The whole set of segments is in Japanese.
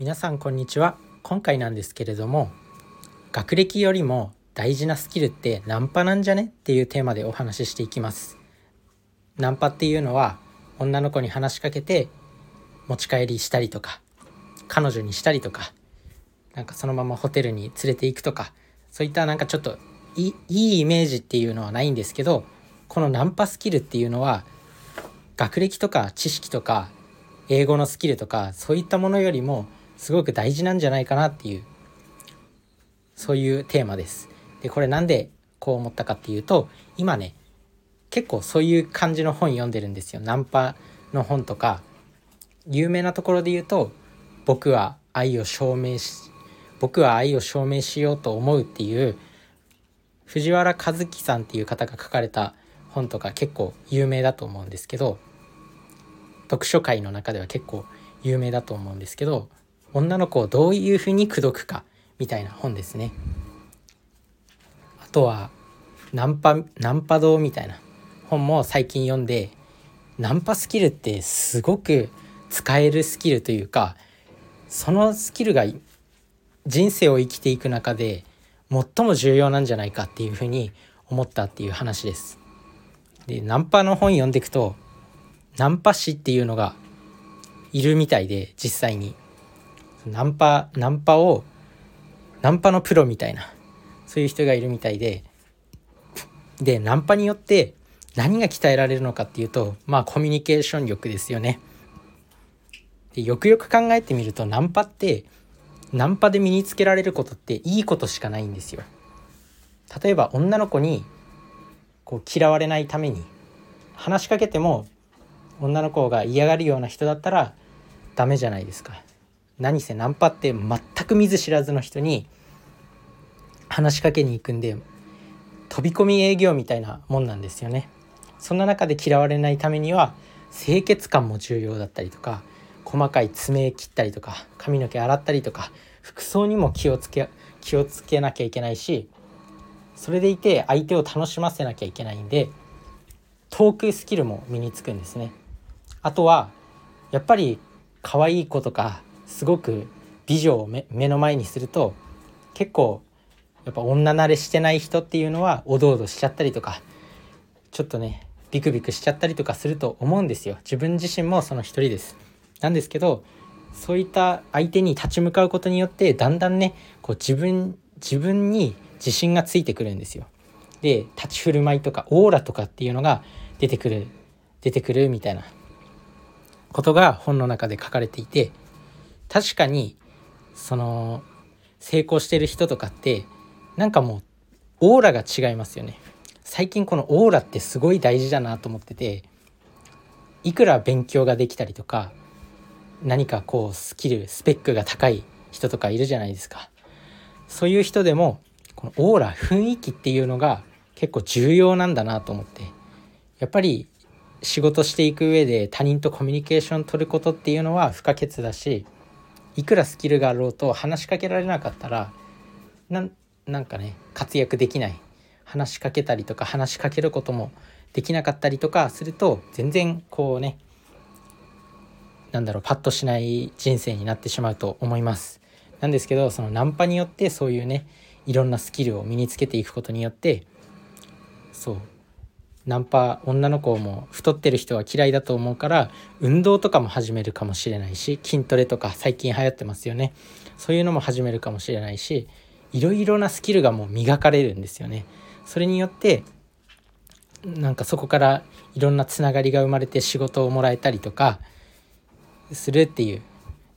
皆さんこんにちは。今回なんですけれども学歴よりも大事なスキルってナンパなんじゃねっていうテーマでお話ししていきます。ナンパっていうのは女の子に話しかけて持ち帰りしたりとか彼女にしたりとかなんかそのままホテルに連れて行くとかそういったなんかちょっといいイメージっていうのはないんですけどこのナンパスキルっていうのは学歴とか知識とか英語のスキルとかそういったものよりもすごく大事なんじゃないかなっていうそういうテーマです。でこれなんでこう思ったかっていうと今ね結構そういう感じの本読んでるんですよ。ナンパの本とか有名なところで言うと「僕は愛を証明し僕は愛を証明しようと思う」っていう藤原和樹さんっていう方が書かれた本とか結構有名だと思うんですけど読書会の中では結構有名だと思うんですけど女の子をどういうふうに口説くかみたいな本ですね。あとはナンパナンパ堂みたいな本も最近読んでナンパスキルってすごく使えるスキルというかそのスキルが人生を生きていく中で最も重要なんじゃないかっていうふうに思ったっていう話です。でナンパの本読んでいくとナンパ師っていうのがいるみたいで実際にナンパナンパをナンパのプロみたいなそういう人がいるみたいででナンパによって何が鍛えられるのかっていうとまあコミュニケーション力ですよね。でよくよく考えてみるとナンパってナンパで身につけられることっていいことしかないんですよ。例えば女の子にこう嫌われないために話しかけても女の子が嫌がるような人だったらダメじゃないですか何せナンパって全く見ず知らずの人に話しかけに行くんで飛び込み営業みたいなもんなんですよねそんな中で嫌われないためには清潔感も重要だったりとか細かい爪切ったりとか髪の毛洗ったりとか服装にも気をつけ気をつけなきゃいけないしそれでいて相手を楽しませなきゃいけないんでトークスキルも身につくんですね。あとはやっぱり可愛い子とかすごく美女を目の前にすると結構やっぱ女慣れしてない人っていうのはおどおどしちゃったりとかちょっとねビクビクしちゃったりとかすると思うんですよ。自分自身もその一人です。なんですけどそういった相手に立ち向かうことによってだんだんねこう自分自分に自信がついてくるんですよ。で立ち振る舞いとかオーラとかっていうのが出てくる出てくるみたいなことが本の中で書かれていて確かにその成功してる人とかってなんかもうオーラが違いますよね。最近このオーラってすごい大事だなと思ってていくら勉強ができたりとか何かこうスキルスペックが高い人とかいるじゃないですか。そういう人でもこのオーラ雰囲気っていうのが結構重要なんだなと思って。やっぱり仕事していく上で他人とコミュニケーション取ることっていうのは不可欠だしいくらスキルがあろうと話しかけられなかったらなんかね活躍できない話しかけたりとか話しかけることもできなかったりとかすると全然こうねなんだろうパッとしない人生になってしまうと思います。なんですけどそのナンパによってそういうねいろんなスキルを身につけていくことによってそうナンパ女の子も太ってる人は嫌いだと思うから運動とかも始めるかもしれないし筋トレとか最近流行ってますよね。そういうのも始めるかもしれないしいろいろなスキルがもう磨かれるんですよね。それによってなんかそこからいろんなつながりが生まれて仕事をもらえたりとかするっていう。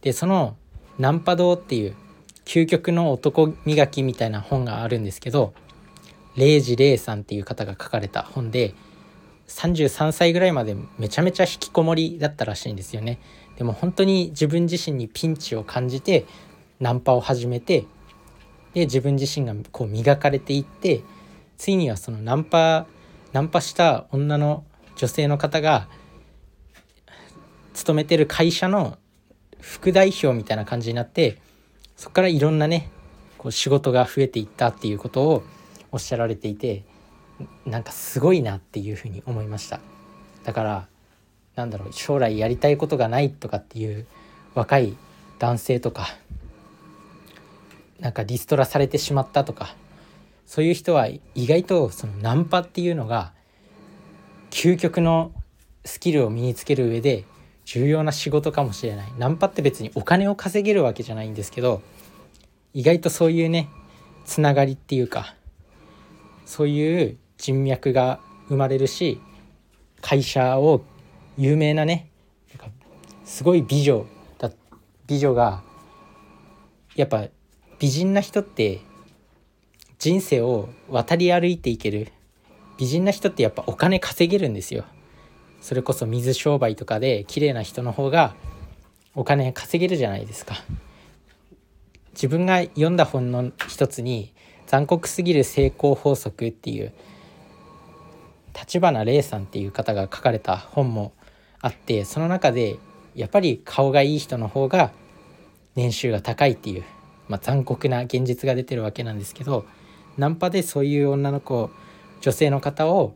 でそのナンパ堂っていう究極の男磨きみたいな本があるんですけど0時0さんっていう方が書かれた本で33歳ぐらいまでめちゃめちゃ引きこもりだったらしいんですよね。でも本当に自分自身にピンチを感じてナンパを始めてで自分自身がこう磨かれていってついにはそのナンパナンパした女の女性の方が勤めてる会社の副代表みたいな感じになってそこからいろんなねこう仕事が増えていったっていうことをおっしゃられていてなんかすごいなっていうふうに思いました。だからなんだろう将来やりたいことがないとかっていう若い男性とかなんかリストラされてしまったとかそういう人は意外とそのナンパっていうのが究極のスキルを身につける上で重要な仕事かもしれない。ナンパって別にお金を稼げるわけじゃないんですけど意外とそういうねつながりっていうかそういう人脈が生まれるし会社を有名なねすごい美女だ美女がやっぱ美人な人って人生を渡り歩いていける。美人な人ってやっぱお金稼げるんですよ。それこそ水商売とかで綺麗な人の方がお金稼げるじゃないですか。自分が読んだ本の一つに「残酷すぎる成功法則」っていう立花玲さんっていう方が書かれた本もあってその中でやっぱり顔がいい人の方が年収が高いっていう、まあ、残酷な現実が出てるわけなんですけどナンパでそういう女の子女性の方を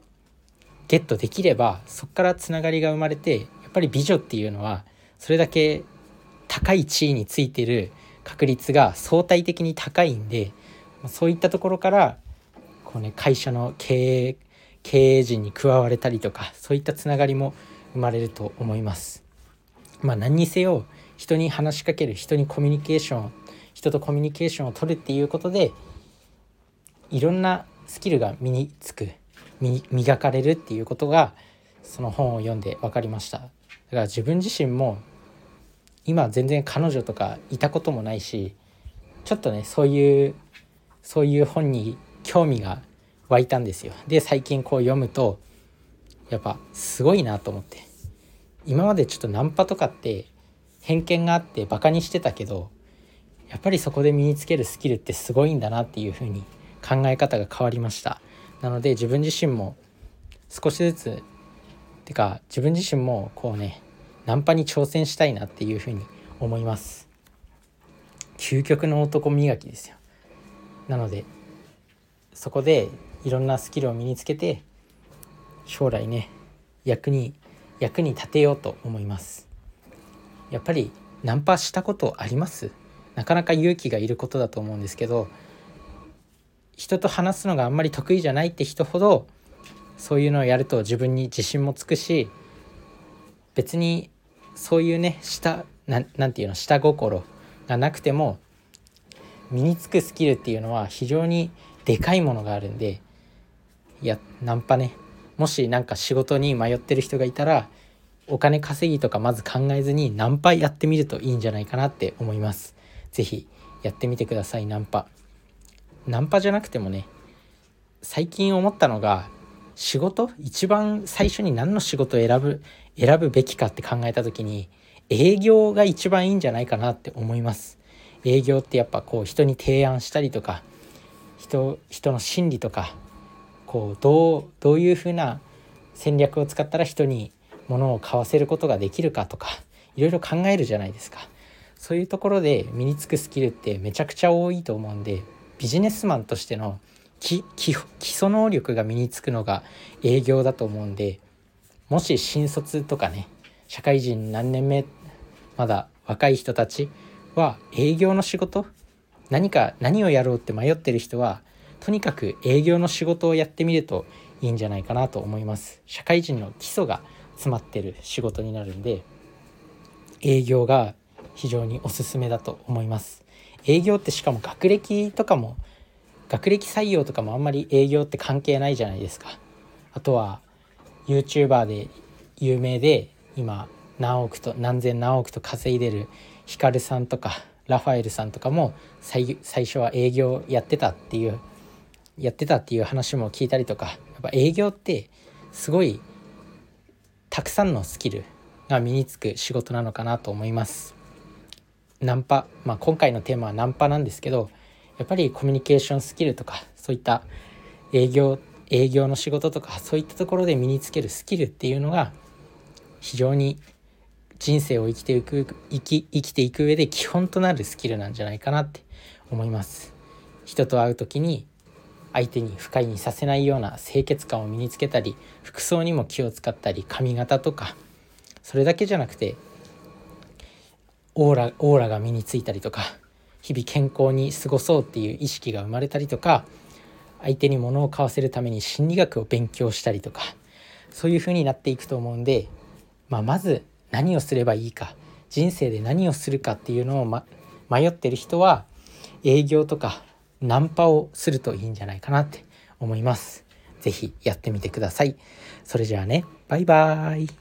ゲットできればそこからつながりが生まれてやっぱり美女っていうのはそれだけ高い地位についてる確率が相対的に高いんでそういったところからこう、ね、会社の経営経営陣に加われたりとかそういったつながりも生まれると思います。まあ、何にせよ人に話しかける人にコミュニケーション人とコミュニケーションを取るっていうことでいろんなスキルが身につく磨かれるっていうことがその本を読んで分かりましただから自分自身も今全然彼女とかいたこともないしちょっとねそういうそういう本に興味が湧いたんですよ。で最近こう読むとやっぱすごいなと思って。今までちょっとナンパとかって偏見があってバカにしてたけどやっぱりそこで身につけるスキルってすごいんだなっていう風に考え方が変わりました。なので自分自身も少しずつてか自分自身もこうねナンパに挑戦したいなっていう風に思います。究極の男磨きですよ。なのでそこでいろんなスキルを身につけて将来ね役に役に立てようと思います。やっぱりナンパしたことあります？なかなか勇気がいることだと思うんですけど人と話すのがあんまり得意じゃないって人ほどそういうのをやると自分に自信もつくし別にそういうね下何て言うの下心がなくても身につくスキルっていうのは非常にでかいものがあるんでいやナンパねもし何か仕事に迷ってる人がいたらお金稼ぎとかまず考えずにナンパやってみるといいんじゃないかなって思います。是非やってみてくださいナンパ。ナンパじゃなくてもね最近思ったのが仕事？一番最初に何の仕事を選ぶ選ぶべきかって考えた時に営業が一番いいんじゃないかなって思います。営業ってやっぱこう人に提案したりとか人人の心理とかこうどうどういうふうな戦略を使ったら人に物を買わせることができるかとかいろいろ考えるじゃないですか。そういうところで身につくスキルってめちゃくちゃ多いと思うんでビジネスマンとしての基礎能力が身につくのが営業だと思うんでもし新卒とかね社会人何年目まだ若い人たちは営業の仕事？何か何をやろうって迷ってる人はとにかく営業の仕事をやってみるといいんじゃないかなと思います。社会人の基礎が詰まってる仕事になるんで営業が非常におすすめだと思います。営業ってしかも学歴とかも学歴採用とかもあんまり営業って関係ないじゃないですか。あとは YouTuber で有名で今何億と何千何億と稼いでるヒカルさんとかラファエルさんとかも最初は営業やってたっていうやってたっていう話も聞いたりとかやっぱ営業ってすごいたくさんのスキルが身につく仕事なのかなと思います。ナンパ、まあ、今回のテーマはナンパなんですけどやっぱりコミュニケーションスキルとかそういった営業営業の仕事とかそういったところで身につけるスキルっていうのが非常に人生を生きていく生き生きていく上で基本となるスキルなんじゃないかなって思います。人と会う時に相手に不快にさせないような清潔感を身につけたり服装にも気を使ったり髪型とかそれだけじゃなくてオーラオーラが身についたりとか日々健康に過ごそうっていう意識が生まれたりとか相手に物を買わせるために心理学を勉強したりとかそういう風になっていくと思うんで、まあ、まず何をすればいいか人生で何をするかっていうのを、ま、迷ってる人は営業とかナンパをするといいんじゃないかなって思います。是非やってみてください。それじゃあね、バイバーイ。